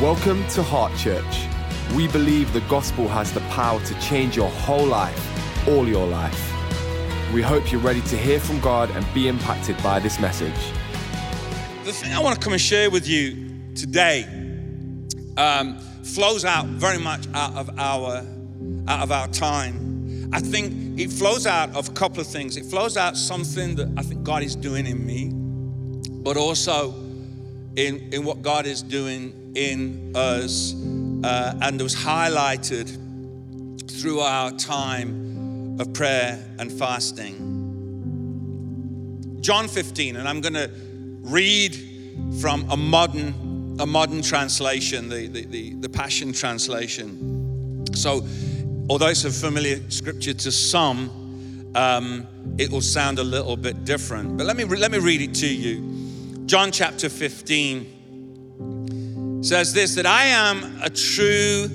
Welcome to Heart Church. We believe the gospel has the power to change your whole life, all your life. We hope you're ready to hear from God and be impacted by this message. The thing I want to come and share with you today um, flows out very much out of our out of our time. I think it flows out of a couple of things. It flows out something that I think God is doing in me, but also in in what God is doing in us, uh, and was highlighted through our time of prayer and fasting. John 15, and I'm going to read from a modern, a modern translation, the, the, the, the Passion Translation. So, although it's a familiar scripture to some, um, it will sound a little bit different. But let me, let me read it to you. John chapter 15 says this that I am a true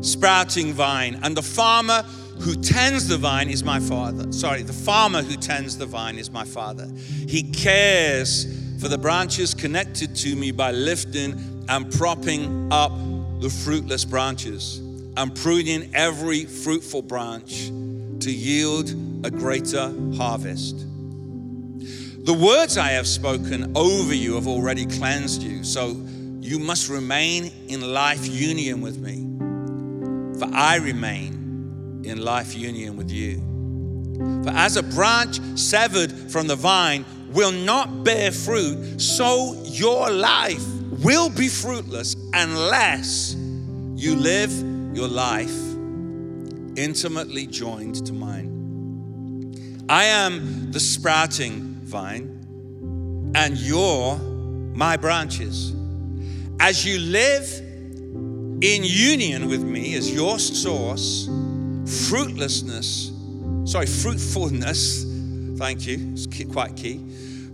sprouting vine, and the farmer who tends the vine is my father. Sorry, the farmer who tends the vine is my father. He cares for the branches connected to me by lifting and propping up the fruitless branches and pruning every fruitful branch to yield a greater harvest. The words I have spoken over you have already cleansed you, so you must remain in life union with me, for I remain in life union with you. For as a branch severed from the vine will not bear fruit, so your life will be fruitless unless you live your life intimately joined to mine. I am the sprouting vine, and you're my branches. As you live in union with me as your source, fruitlessness, sorry, fruitfulness, thank you, it's quite key.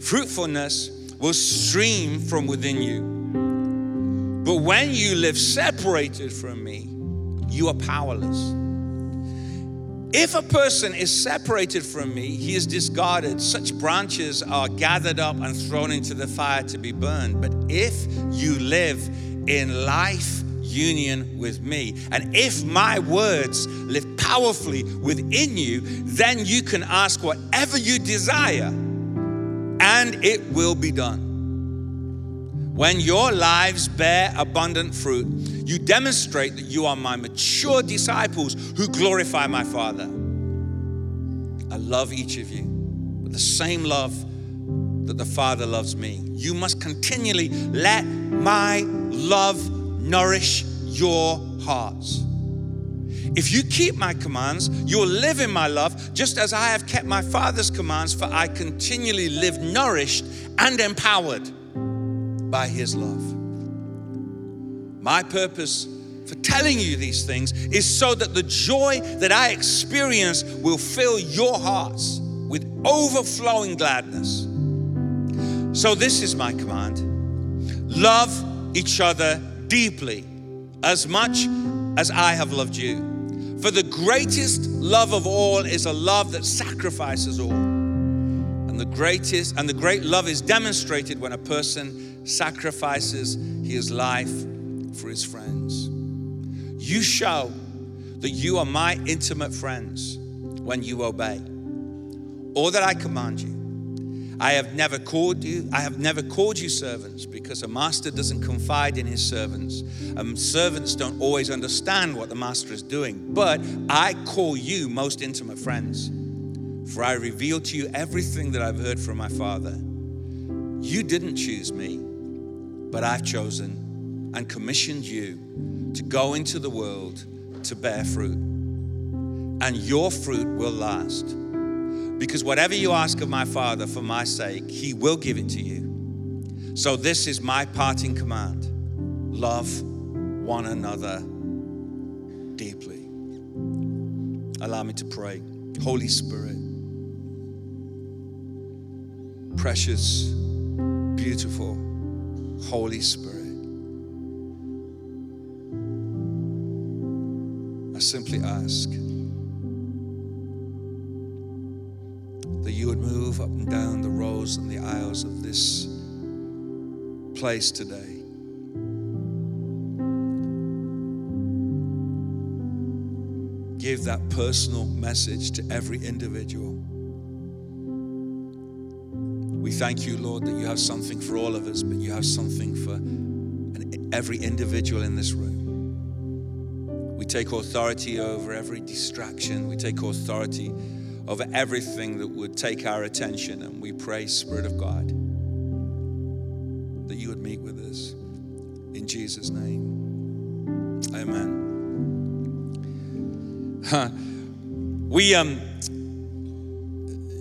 Fruitfulness will stream from within you. But when you live separated from me, you are powerless. If a person is separated from me, he is discarded. Such branches are gathered up and thrown into the fire to be burned. But if you live in life union with me, and if my words live powerfully within you, then you can ask whatever you desire, and it will be done. When your lives bear abundant fruit, you demonstrate that you are my mature disciples who glorify my Father. I love each of you with the same love that the Father loves me. You must continually let my love nourish your hearts. If you keep my commands, you will live in my love, just as I have kept my Father's commands, for I continually live nourished and empowered by his love. My purpose for telling you these things is so that the joy that I experience will fill your hearts with overflowing gladness. So, this is my command love each other deeply, as much as I have loved you. For the greatest love of all is a love that sacrifices all. And the greatest and the great love is demonstrated when a person sacrifices his life for his friends. You show that you are my intimate friends when you obey all that I command you. I have never called you, I have never called you servants because a master doesn't confide in his servants. And servants don't always understand what the master is doing. But I call you most intimate friends. For I reveal to you everything that I've heard from my Father. You didn't choose me, but I've chosen and commissioned you to go into the world to bear fruit. And your fruit will last. Because whatever you ask of my Father for my sake, He will give it to you. So, this is my parting command love one another deeply. Allow me to pray. Holy Spirit, precious, beautiful, Holy Spirit. I simply ask that you would move up and down the rows and the aisles of this place today. Give that personal message to every individual. We thank you, Lord, that you have something for all of us, but you have something for every individual in this room. Take authority over every distraction. We take authority over everything that would take our attention. And we pray, Spirit of God, that you would meet with us. In Jesus' name. Amen. We, um,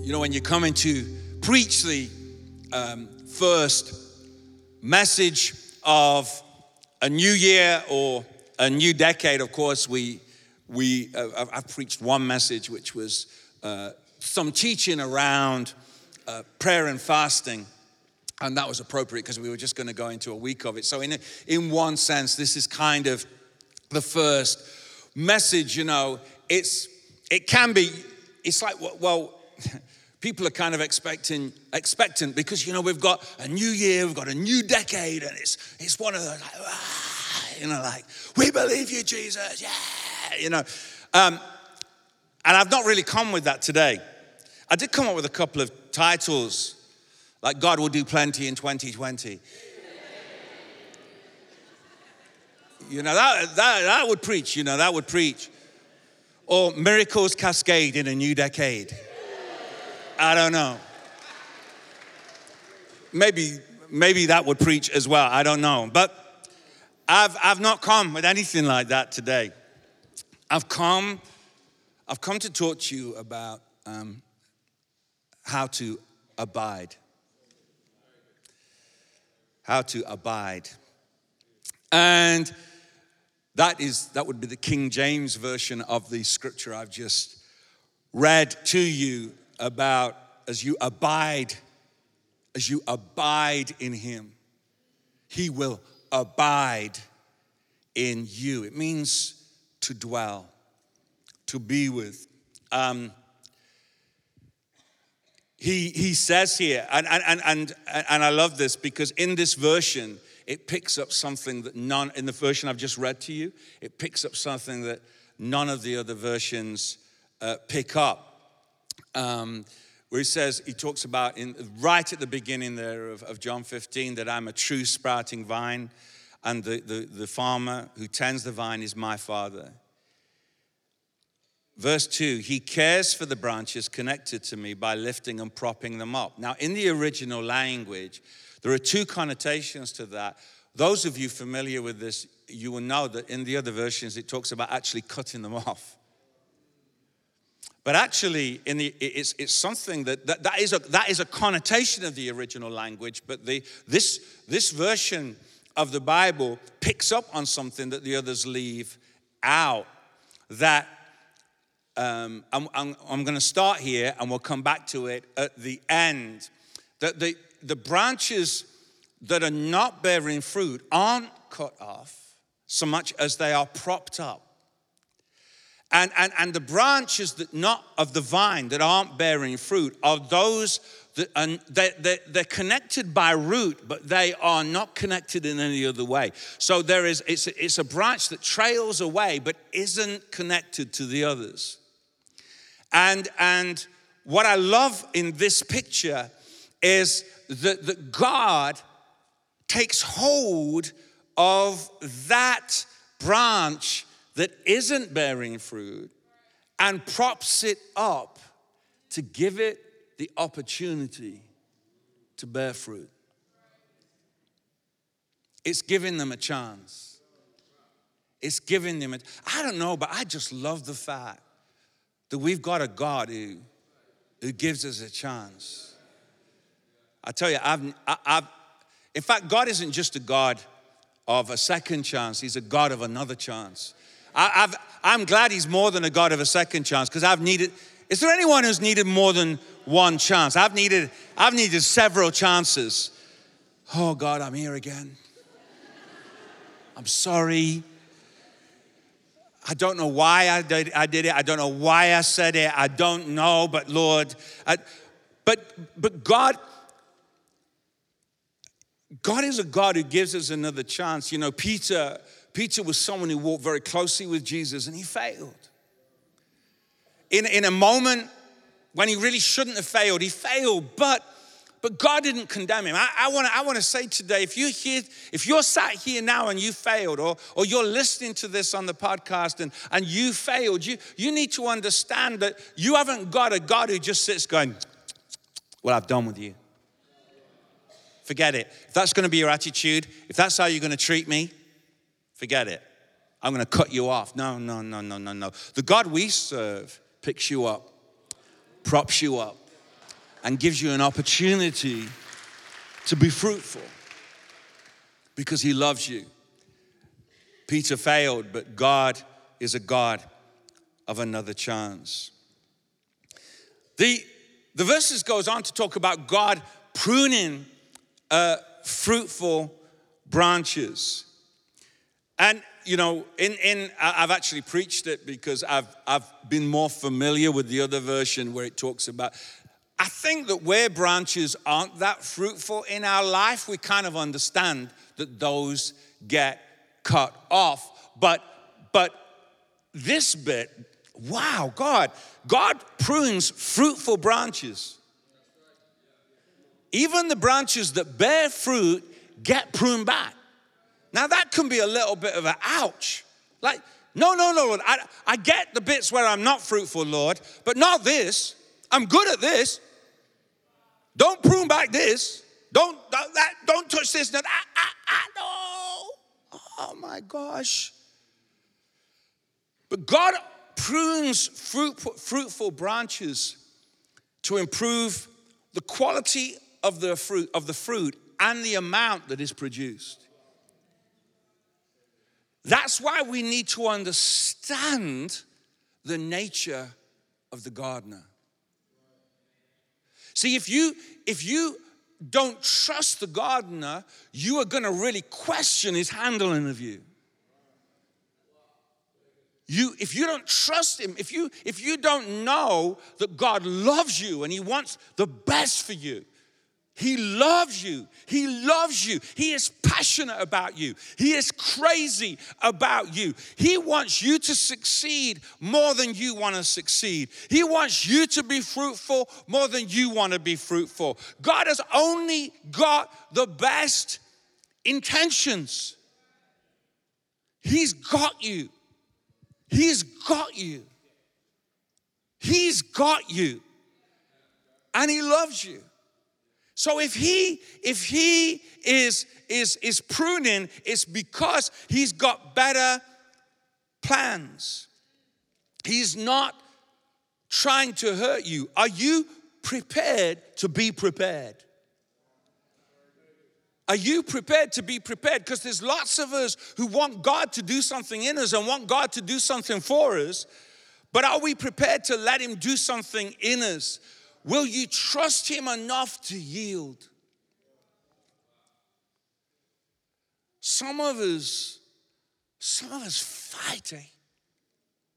you know, when you come into preach the um, first message of a new year or a new decade, of course, we, we, uh, I've preached one message, which was uh, some teaching around uh, prayer and fasting. And that was appropriate because we were just going to go into a week of it. So, in, in one sense, this is kind of the first message, you know. It's, it can be, it's like, well, people are kind of expecting expectant because you know we've got a new year we've got a new decade and it's it's one of those like, ah, you know like we believe you jesus yeah you know um, and i've not really come with that today i did come up with a couple of titles like god will do plenty in 2020 you know that, that, that would preach you know that would preach or miracles cascade in a new decade I don't know. Maybe, maybe that would preach as well. I don't know. But I've, I've not come with anything like that today. I've come, I've come to talk to you about um, how to abide. How to abide. And that is that would be the King James version of the scripture I've just read to you about as you abide, as you abide in Him, He will abide in you. It means to dwell, to be with. Um, he, he says here, and, and, and, and I love this because in this version, it picks up something that none, in the version I've just read to you, it picks up something that none of the other versions uh, pick up um, where he says, he talks about in, right at the beginning there of, of John 15 that I'm a true sprouting vine, and the, the, the farmer who tends the vine is my father. Verse 2 He cares for the branches connected to me by lifting and propping them up. Now, in the original language, there are two connotations to that. Those of you familiar with this, you will know that in the other versions, it talks about actually cutting them off. But actually, in the, it's, it's something that, that, that, is a, that is a connotation of the original language, but the, this, this version of the Bible picks up on something that the others leave out. That um, I'm, I'm, I'm going to start here and we'll come back to it at the end. That the, the branches that are not bearing fruit aren't cut off so much as they are propped up. And, and, and the branches that not of the vine that aren't bearing fruit are those that are, they, they, they're connected by root, but they are not connected in any other way. So there is, it's, a, it's a branch that trails away, but isn't connected to the others. And, and what I love in this picture is that, that God takes hold of that branch that isn't bearing fruit and props it up to give it the opportunity to bear fruit. It's giving them a chance. It's giving them, a, I don't know, but I just love the fact that we've got a God who, who gives us a chance. I tell you, I've, I've, in fact, God isn't just a God of a second chance, He's a God of another chance. I, am glad he's more than a God of a second chance because I've needed. Is there anyone who's needed more than one chance? I've needed, I've needed several chances. Oh God, I'm here again. I'm sorry. I don't know why I did, I did it. I don't know why I said it. I don't know, but Lord, I, but but God, God is a God who gives us another chance. You know, Peter Peter was someone who walked very closely with Jesus and he failed. in, in a moment when he really shouldn't have failed. He failed, but but God didn't condemn him. I, I want to I wanna say today, if you're here, if you're sat here now and you failed, or, or you're listening to this on the podcast and, and you failed, you, you need to understand that you haven't got a God who just sits going, Well, I've done with you. Forget it. If that's going to be your attitude, if that's how you're going to treat me, forget it. I'm going to cut you off. No, no, no, no, no, no. The God we serve picks you up, props you up, and gives you an opportunity to be fruitful because he loves you. Peter failed, but God is a God of another chance. The, the verses goes on to talk about God pruning uh, fruitful branches. And you know, in, in I've actually preached it because I've I've been more familiar with the other version where it talks about I think that where branches aren't that fruitful in our life, we kind of understand that those get cut off. But but this bit, wow, God, God prunes fruitful branches. Even the branches that bear fruit get pruned back. Now that can be a little bit of an ouch. Like, no, no, no, Lord. I, I get the bits where I'm not fruitful, Lord, but not this. I'm good at this. Don't prune back this. Don't don't, that, don't touch this. That, ah, ah, no. Oh my gosh. But God prunes fruit, fruitful branches to improve the quality of the fruit of the fruit and the amount that is produced. That's why we need to understand the nature of the gardener. See, if you if you don't trust the gardener, you are going to really question his handling of you. You, if you don't trust him, if you if you don't know that God loves you and he wants the best for you, he loves you. He loves you. He is passionate about you. He is crazy about you. He wants you to succeed more than you want to succeed. He wants you to be fruitful more than you want to be fruitful. God has only got the best intentions. He's got you. He's got you. He's got you. And He loves you. So if he if he is is is pruning, it's because he's got better plans. He's not trying to hurt you. Are you prepared to be prepared? Are you prepared to be prepared? Because there's lots of us who want God to do something in us and want God to do something for us, but are we prepared to let Him do something in us? Will you trust Him enough to yield? Some of us, some of us fight, eh?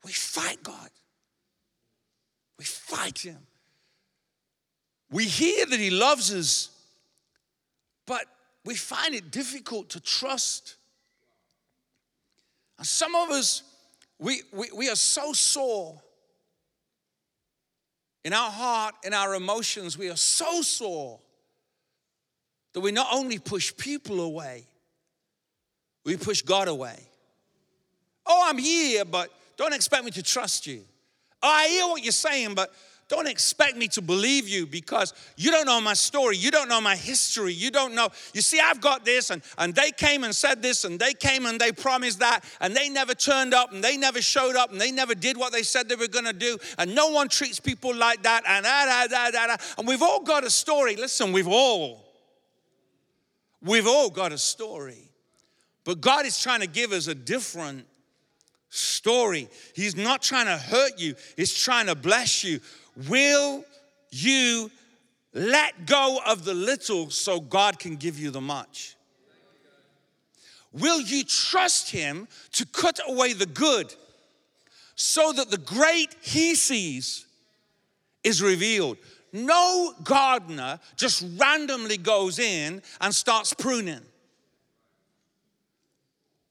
We fight God. We fight Him. We hear that He loves us, but we find it difficult to trust. And some of us, we, we, we are so sore in our heart, in our emotions, we are so sore that we not only push people away, we push God away. Oh, I'm here, but don't expect me to trust you. Oh, I hear what you're saying, but don't expect me to believe you because you don't know my story. You don't know my history. You don't know. You see, I've got this, and, and they came and said this, and they came and they promised that, and they never turned up, and they never showed up, and they never did what they said they were going to do, and no one treats people like that, and da, da, da, da, da. And we've all got a story. Listen, we've all, we've all got a story. But God is trying to give us a different story. He's not trying to hurt you, He's trying to bless you. Will you let go of the little so God can give you the much? Will you trust Him to cut away the good so that the great He sees is revealed? No gardener just randomly goes in and starts pruning.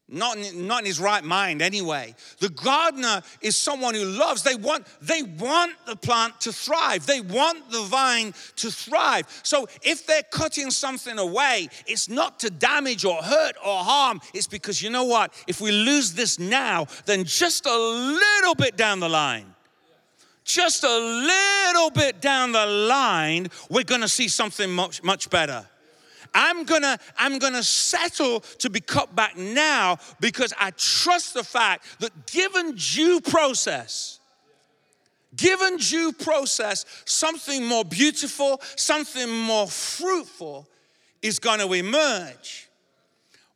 Not in, not in his right mind anyway. The gardener is someone who loves. They want, they want the plant to thrive. They want the vine to thrive. So if they're cutting something away, it's not to damage or hurt or harm. It's because you know what? If we lose this now, then just a little bit down the line, just a little bit down the line, we're gonna see something much, much better. I'm gonna, I'm gonna settle to be cut back now because I trust the fact that given due process, given due process, something more beautiful, something more fruitful is gonna emerge.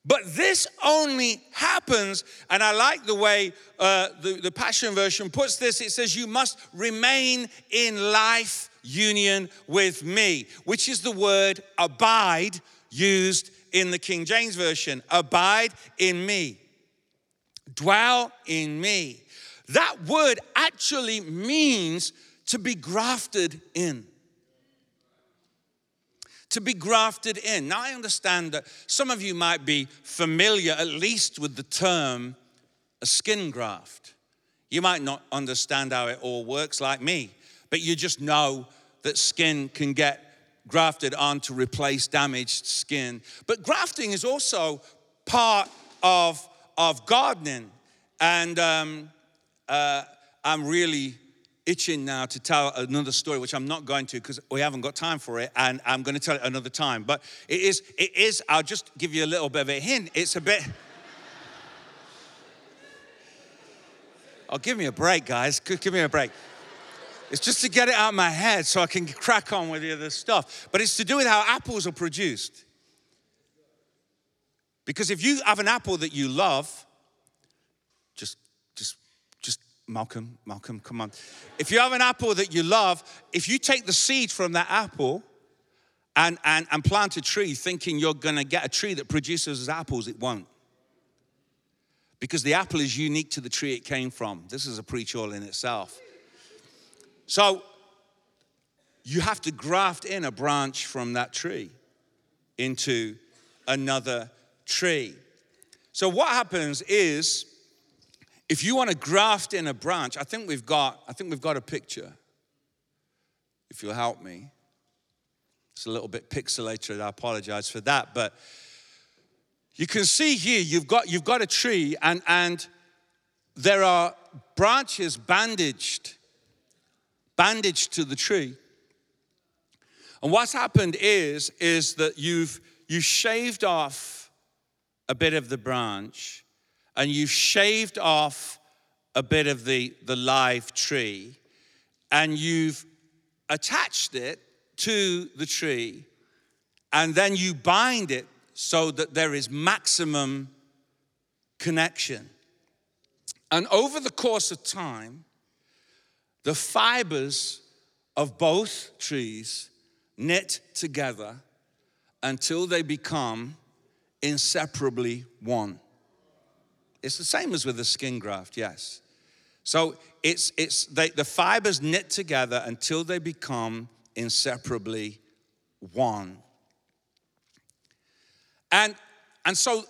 But this only happens, and I like the way uh, the, the Passion Version puts this. It says, You must remain in life union with me, which is the word abide used in the King James Version. Abide in me, dwell in me. That word actually means to be grafted in. To be grafted in. Now, I understand that some of you might be familiar, at least, with the term a skin graft. You might not understand how it all works like me, but you just know that skin can get grafted on to replace damaged skin. But grafting is also part of, of gardening. And um, uh, I'm really itching now to tell another story, which I'm not going to because we haven't got time for it, and I'm going to tell it another time. But it is, it is. I'll just give you a little bit of a hint. It's a bit. oh, give me a break, guys. Give me a break. It's just to get it out of my head so I can crack on with the other stuff. But it's to do with how apples are produced. Because if you have an apple that you love, just, just, just, Malcolm, Malcolm, come on. If you have an apple that you love, if you take the seed from that apple and, and, and plant a tree thinking you're gonna get a tree that produces apples, it won't. Because the apple is unique to the tree it came from. This is a preach all in itself. So you have to graft in a branch from that tree into another tree. So what happens is if you want to graft in a branch, I think we've got I think we've got a picture. If you'll help me. It's a little bit pixelated. I apologize for that, but you can see here you've got you've got a tree and and there are branches bandaged bandaged to the tree. And what's happened is, is that you've you shaved off a bit of the branch and you've shaved off a bit of the, the live tree and you've attached it to the tree and then you bind it so that there is maximum connection. And over the course of time, the fibers of both trees knit together until they become inseparably one. It's the same as with the skin graft, yes. So it's, it's they, the fibers knit together until they become inseparably one. And, and so,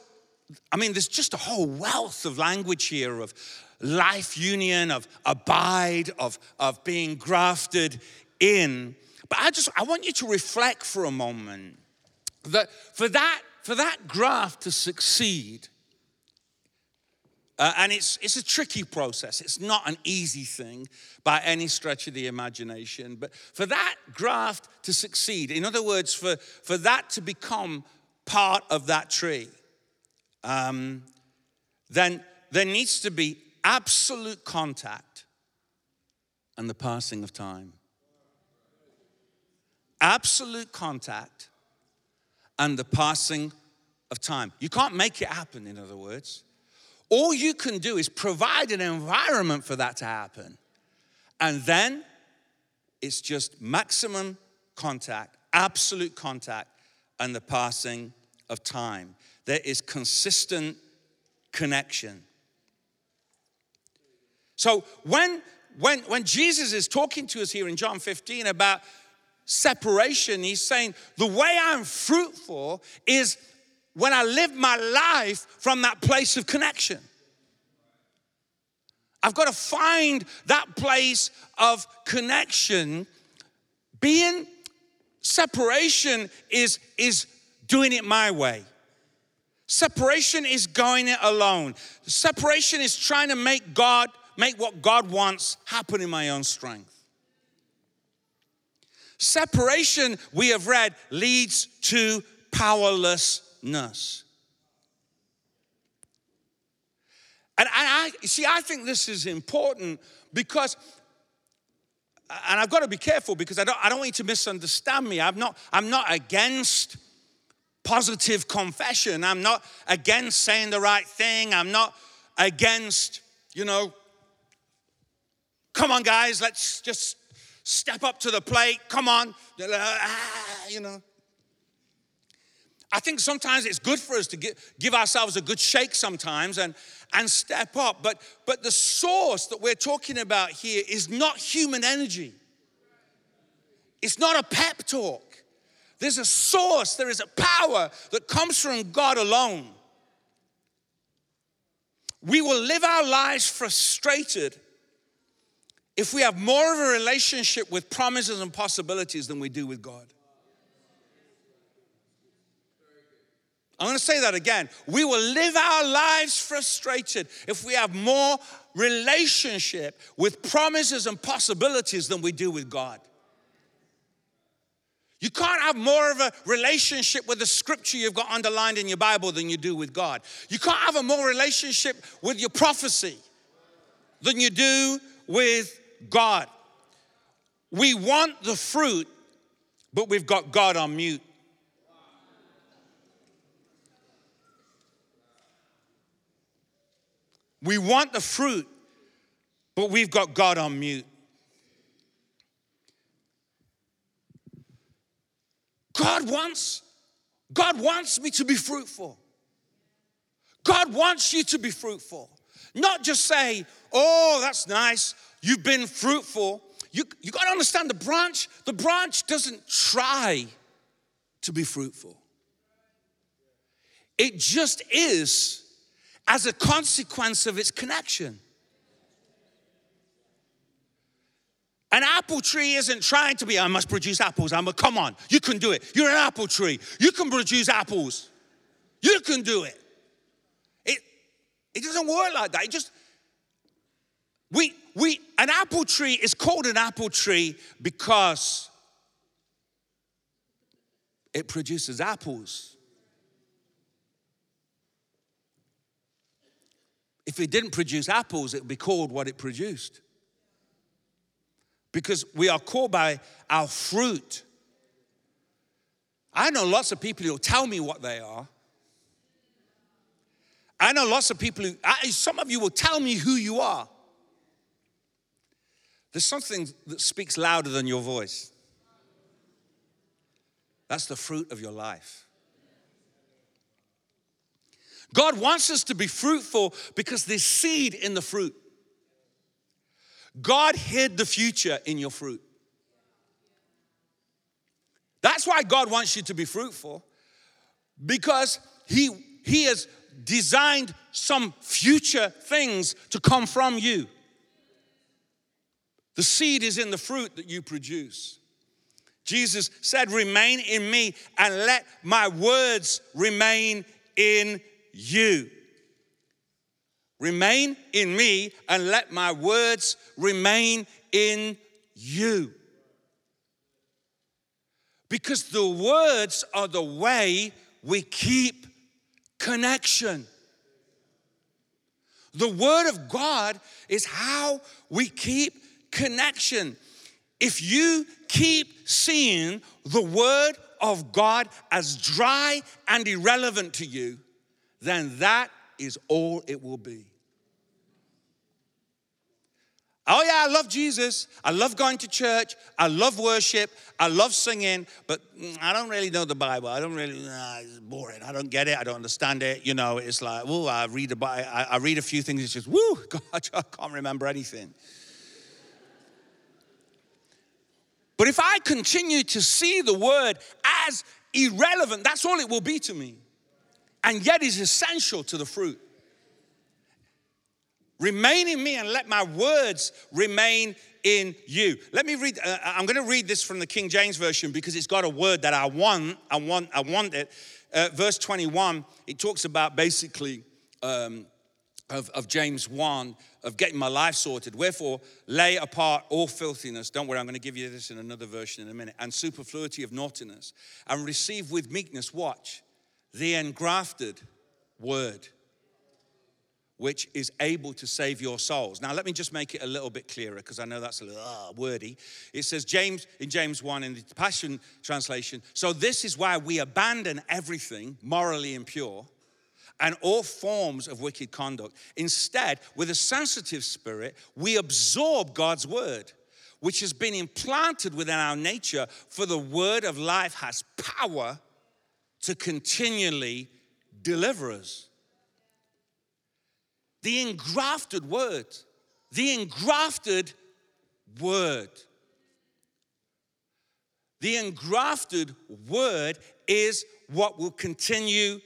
I mean, there's just a whole wealth of language here of life union, of abide, of, of being grafted in. But I just I want you to reflect for a moment that for that for that graft to succeed, uh, and it's it's a tricky process. It's not an easy thing by any stretch of the imagination. But for that graft to succeed, in other words, for for that to become part of that tree, um, then there needs to be absolute contact and the passing of time. Absolute contact and the passing of time. You can't make it happen, in other words. All you can do is provide an environment for that to happen. And then it's just maximum contact, absolute contact, and the passing of time. There is consistent connection. So when, when, when Jesus is talking to us here in John 15 about separation, he's saying, the way I'm fruitful is when I live my life from that place of connection. I've got to find that place of connection. Being separation is, is doing it my way. Separation is going it alone. Separation is trying to make God, make what God wants happen in my own strength. Separation, we have read, leads to powerlessness. And I, see, I think this is important because, and I've got to be careful because I don't, I don't want you to misunderstand me. I'm not, I'm not against positive confession. I'm not against saying the right thing. I'm not against, you know, come on, guys, let's just step up to the plate. Come on, ah, you know. I think sometimes it's good for us to give, give ourselves a good shake sometimes and, and step up. But, but the source that we're talking about here is not human energy, it's not a pep talk. There's a source, there is a power that comes from God alone. We will live our lives frustrated if we have more of a relationship with promises and possibilities than we do with God. I'm going to say that again. We will live our lives frustrated if we have more relationship with promises and possibilities than we do with God. You can't have more of a relationship with the scripture you've got underlined in your Bible than you do with God. You can't have a more relationship with your prophecy than you do with God. We want the fruit, but we've got God on mute. We want the fruit, but we've got God on mute. God wants God wants me to be fruitful. God wants you to be fruitful. Not just say, "Oh, that's nice. You've been fruitful." You, you got to understand the branch, the branch doesn't try to be fruitful. It just is as a consequence of its connection. An apple tree isn't trying to be, I must produce apples. I'm a, come on, you can do it. You're an apple tree. You can produce apples. You can do it. It, it doesn't work like that. It just, we, we, an apple tree is called an apple tree because it produces apples. If it didn't produce apples, it would be called what it produced. Because we are called by our fruit. I know lots of people who tell me what they are. I know lots of people who, I, some of you will tell me who you are. There's something that speaks louder than your voice. That's the fruit of your life. God wants us to be fruitful because there's seed in the fruit. God hid the future in your fruit. That's why God wants you to be fruitful because he, he has designed some future things to come from you. The seed is in the fruit that you produce. Jesus said, Remain in me and let my words remain in you. Remain in me and let my words remain in you. Because the words are the way we keep connection. The Word of God is how we keep connection. If you keep seeing the Word of God as dry and irrelevant to you, then that is all it will be. Oh, yeah, I love Jesus. I love going to church. I love worship. I love singing, but mm, I don't really know the Bible. I don't really, nah, it's boring. I don't get it. I don't understand it. You know, it's like, oh, I read, a, I, I read a few things. It's just, whoo, God, I can't remember anything. But if I continue to see the word as irrelevant, that's all it will be to me. and yet is essential to the fruit. Remain in me and let my words remain in you. Let me read, uh, I'm going to read this from the King James Version because it's got a word that I want. I want, I want it. Uh, verse 21, it talks about basically um, of, of James 1 of getting my life sorted. Wherefore, lay apart all filthiness. Don't worry, I'm going to give you this in another version in a minute. And superfluity of naughtiness. And receive with meekness, watch, the engrafted word which is able to save your souls. Now, let me just make it a little bit clearer because I know that's a little uh, wordy. It says, James in James 1 in the Passion Translation, so this is why we abandon everything morally impure and all forms of wicked conduct. Instead, with a sensitive spirit, we absorb God's word, which has been implanted within our nature, for the word of life has power to continually deliver us the engrafted word. The engrafted word. The engrafted word is what will continue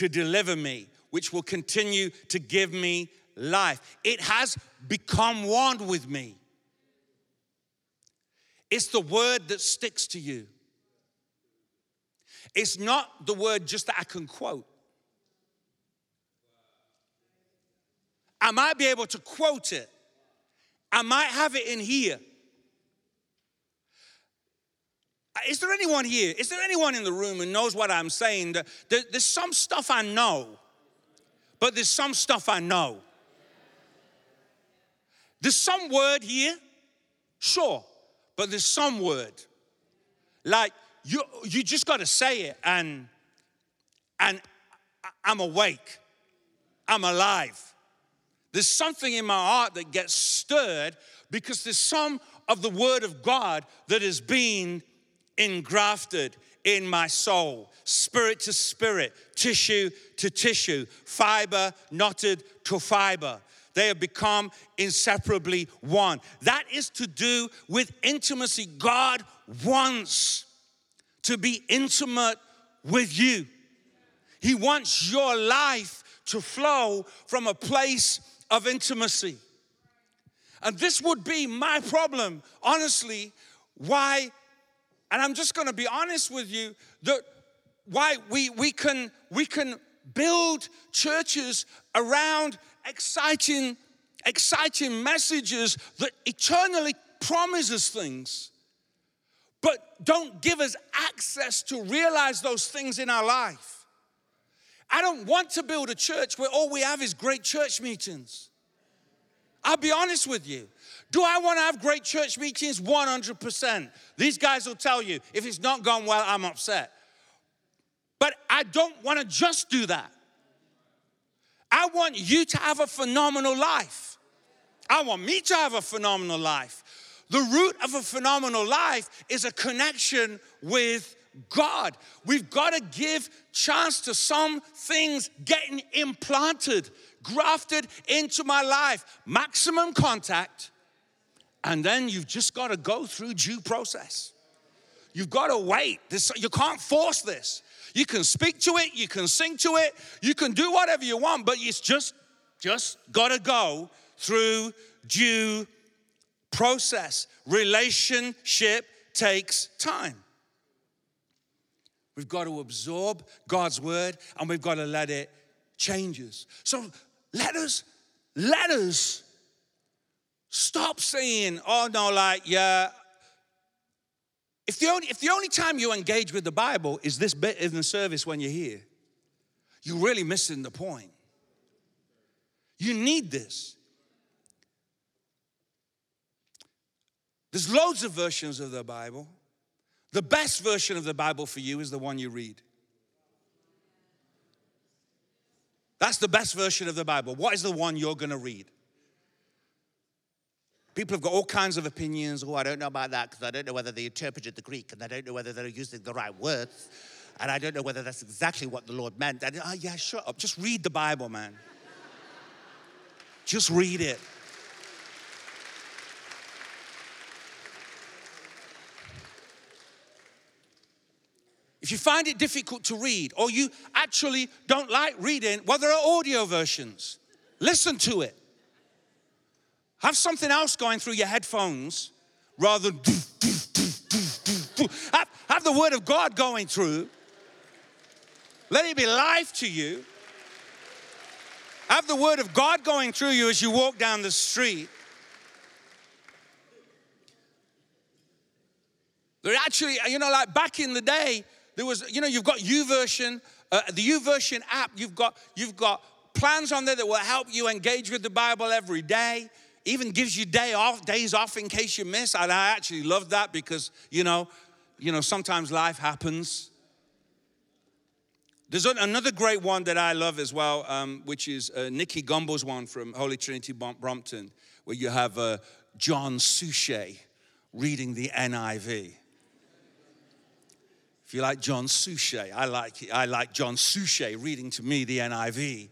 to deliver me, which will continue to give me life. It has become one with me. It's the word that sticks to you. It's not the word just that I can quote. I might be able to quote it. I might have it in here. Is there anyone here? Is there anyone in the room who knows what I'm saying? There's some stuff I know, but there's some stuff I know. There's some word here, sure, but there's some word. Like you, you just got to say it, and and I'm awake, I'm alive. There's something in my heart that gets stirred because there's some of the Word of God that is being engrafted in my soul, spirit to spirit, tissue to tissue, fiber knotted to fiber. They have become inseparably one. That is to do with intimacy. God wants to be intimate with you. He wants your life to flow from a place of intimacy. And this would be my problem, honestly, why, and I'm just gonna be honest with you, that why we, we, can, we can build churches around exciting, exciting messages that eternally promises things, but don't give us access to realize those things in our life. I don't want to build a church where all we have is great church meetings. I'll be honest with you. Do I want to have great church meetings? 100%. These guys will tell you if it's not gone well, I'm upset. But I don't want to just do that. I want you to have a phenomenal life. I want me to have a phenomenal life. The root of a phenomenal life is a connection with God. We've got to give chance to some things getting implanted, grafted into my life. Maximum contact, and then you've just got to go through due process. You've got to wait. This, you can't force this. You can speak to it, you can sing to it, you can do whatever you want, but it's just just got to go through due process. Relationship takes time. We've got to absorb God's word and we've got to let it change us. So let us, let us stop saying, oh no, like, yeah. If the, only, if the only time you engage with the Bible is this bit in the service when you're here, you're really missing the point. You need this. There's loads of versions of the Bible. The best version of the Bible for you is the one you read. That's the best version of the Bible. What is the one you're going to read? People have got all kinds of opinions. Oh, I don't know about that because I don't know whether they interpreted the Greek and I don't know whether they're using the right words. And I don't know whether that's exactly what the Lord meant. And, oh, yeah, shut up. Just read the Bible, man. Just read it. If you find it difficult to read, or you actually don't like reading, well, there are audio versions. Listen to it. Have something else going through your headphones rather than have, have the word of God going through. Let it be life to you. Have the word of God going through you as you walk down the street. There actually, you know, like back in the day, there was, you know, you've got YouVersion, uh, the YouVersion app. You've got you've got plans on there that will help you engage with the Bible every day. Even gives you day off, days off in case you miss. And I actually love that because you know, you know, sometimes life happens. There's another great one that I love as well, um, which is uh, Nicky Gumbel's one from Holy Trinity Brompton, where you have uh, John Suchet reading the NIV. If you like John Suchet, I like, I like John Suchet reading to me the NIV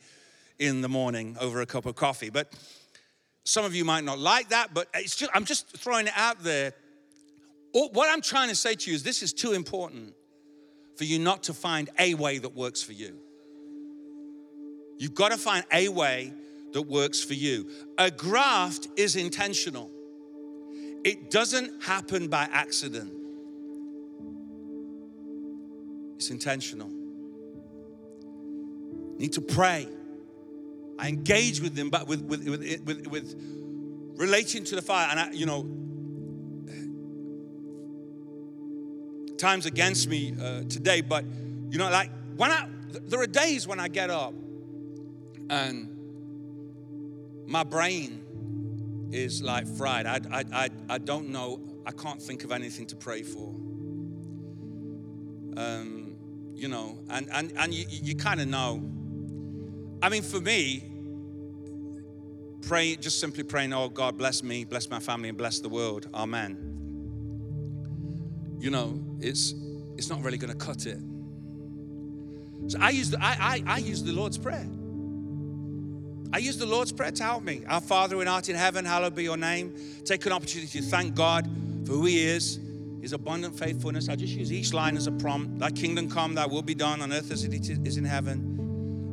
in the morning over a cup of coffee. But some of you might not like that, but just, I'm just throwing it out there. What I'm trying to say to you is this is too important for you not to find a way that works for you. You've got to find a way that works for you. A graft is intentional, it doesn't happen by accident. It's intentional. Need to pray. I engage with them, but with with with with, with relating to the fire. And I, you know, times against me uh, today, but you know, like when I there are days when I get up and my brain is like fried. I, I, I, I don't know, I can't think of anything to pray for. Um, you know, and, and, and you, you kind of know. I mean, for me, pray, just simply praying, oh God, bless me, bless my family, and bless the world. Amen. You know, it's it's not really going to cut it. So I use the, I, I, I use the Lord's Prayer. I use the Lord's Prayer to help me. Our Father who art in heaven, hallowed be your name. Take an opportunity to thank God for who He is his abundant faithfulness. I just use each line as a prompt. Thy kingdom come, thy will be done on earth as it is in heaven.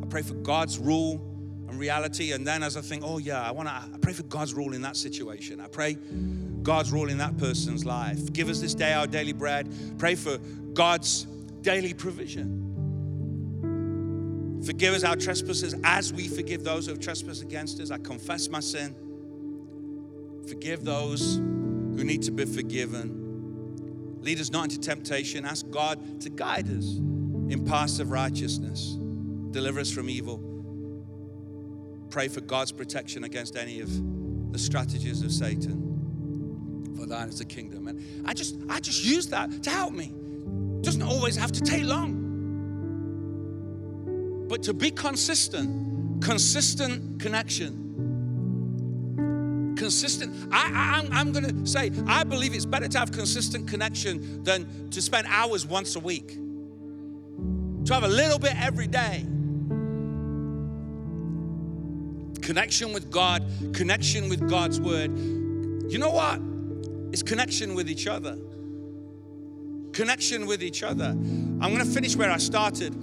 I pray for God's rule and reality. And then as I think, oh yeah, I want to I pray for God's rule in that situation. I pray God's rule in that person's life. Give us this day our daily bread. Pray for God's daily provision. Forgive us our trespasses as we forgive those who have trespassed against us. I confess my sin. Forgive those who need to be forgiven. Lead us not into temptation. Ask God to guide us in paths of righteousness. Deliver us from evil. Pray for God's protection against any of the strategies of Satan. For thine is the kingdom. And I just, I just use that to help me. It doesn't always have to take long. But to be consistent, consistent connection consistent. I, I'm going to say, I believe it's better to have consistent connection than to spend hours once a week. To have a little bit every day. Connection with God, connection with God's word. You know what? It's connection with each other. Connection with each other. I'm going to finish where I started.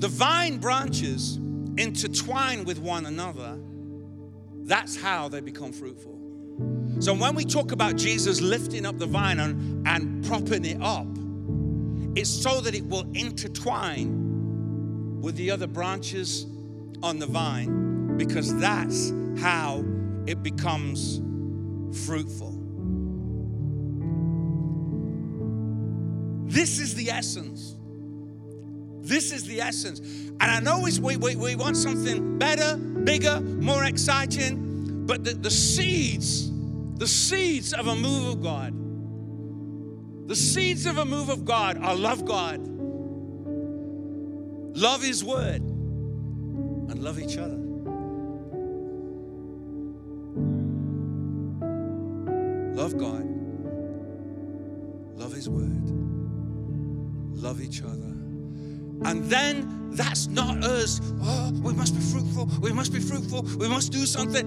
The vine branches intertwine with one another that's how they become fruitful. So when we talk about Jesus lifting up the vine and, and propping it up, it's so that it will intertwine with the other branches on the vine because that's how it becomes fruitful. This is the essence. This is the essence. And I know we, we, we want something better, bigger, more exciting, but the, the seeds, the seeds of a move of God, the seeds of a move of God are love God, love His Word, and love each other. Love God, love His Word, love each other. And then that's not us. Oh, we must be fruitful. We must be fruitful. We must do something.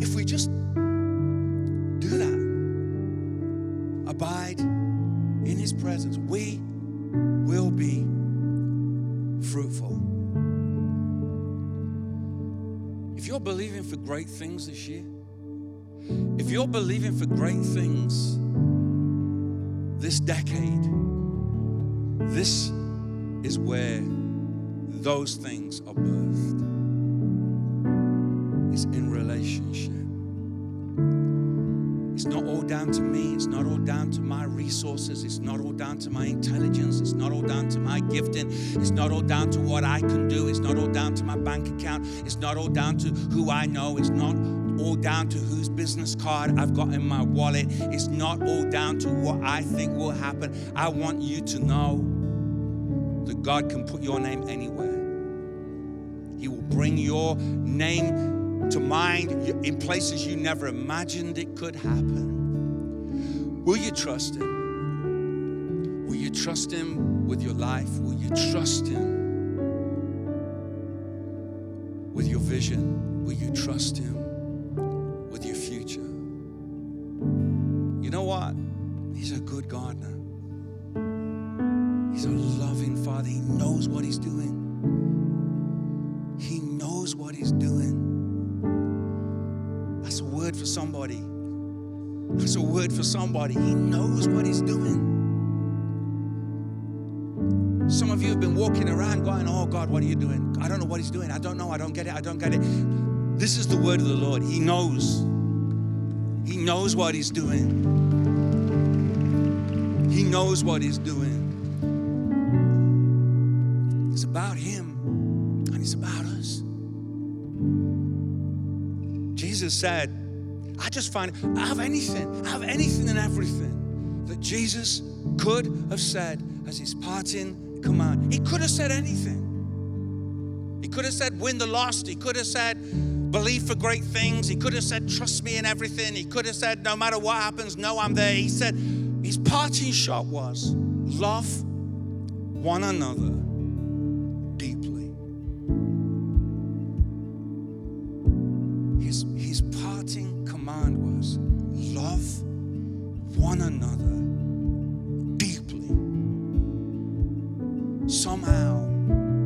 If we just do that, abide in His presence, we will you're believing for great things this year, if you're believing for great things this decade, this is where those things are birthed. It's in relationship. It's not all down to me. It's not all down to my resources. It's not all down to my intelligence. It's not all down to my gifting. It's not all down to what I can do. It's not all down to my bank account. It's not all down to who I know. It's not all down to whose business card I've got in my wallet. It's not all down to what I think will happen. I want you to know that God can put your name anywhere. He will bring your name to mind in places you never imagined it could happen. Will you trust Him? Will you trust Him with your life? Will you trust Him with your vision? Will you trust Him with your future? You know what? He's a good gardener. He's a loving Father. He knows what He's doing. That's a word for somebody. He knows what He's doing. Some of you have been walking around going, Oh God, what are you doing? I don't know what He's doing. I don't know. I don't get it. I don't get it. This is the word of the Lord. He knows. He knows what He's doing. He knows what He's doing. It's about Him and it's about us. Jesus said, I just find I have anything, I have anything and everything that Jesus could have said as his parting command. He could have said anything. He could have said, win the lost. He could have said, believe for great things. He could have said, trust me in everything. He could have said, no matter what happens, know I'm there. He said, his parting shot was, love one another one another deeply. Somehow,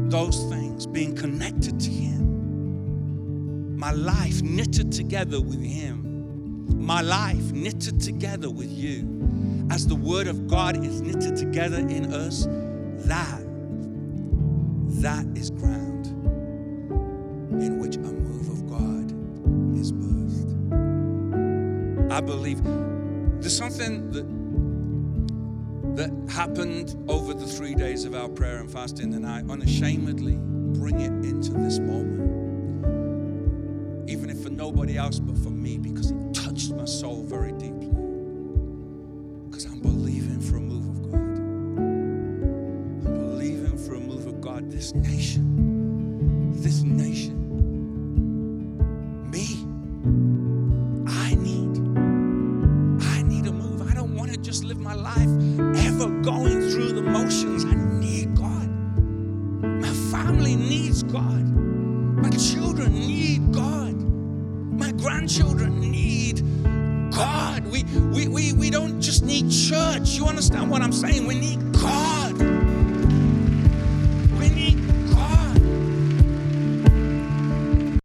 those things being connected to Him, my life knitted together with Him, my life knitted together with you, as the Word of God is knitted together in us, that that is ground in which a move of God is birthed. I believe there's something that that happened over the three days of our prayer and fasting, and I unashamedly bring it into this moment. Even if for nobody else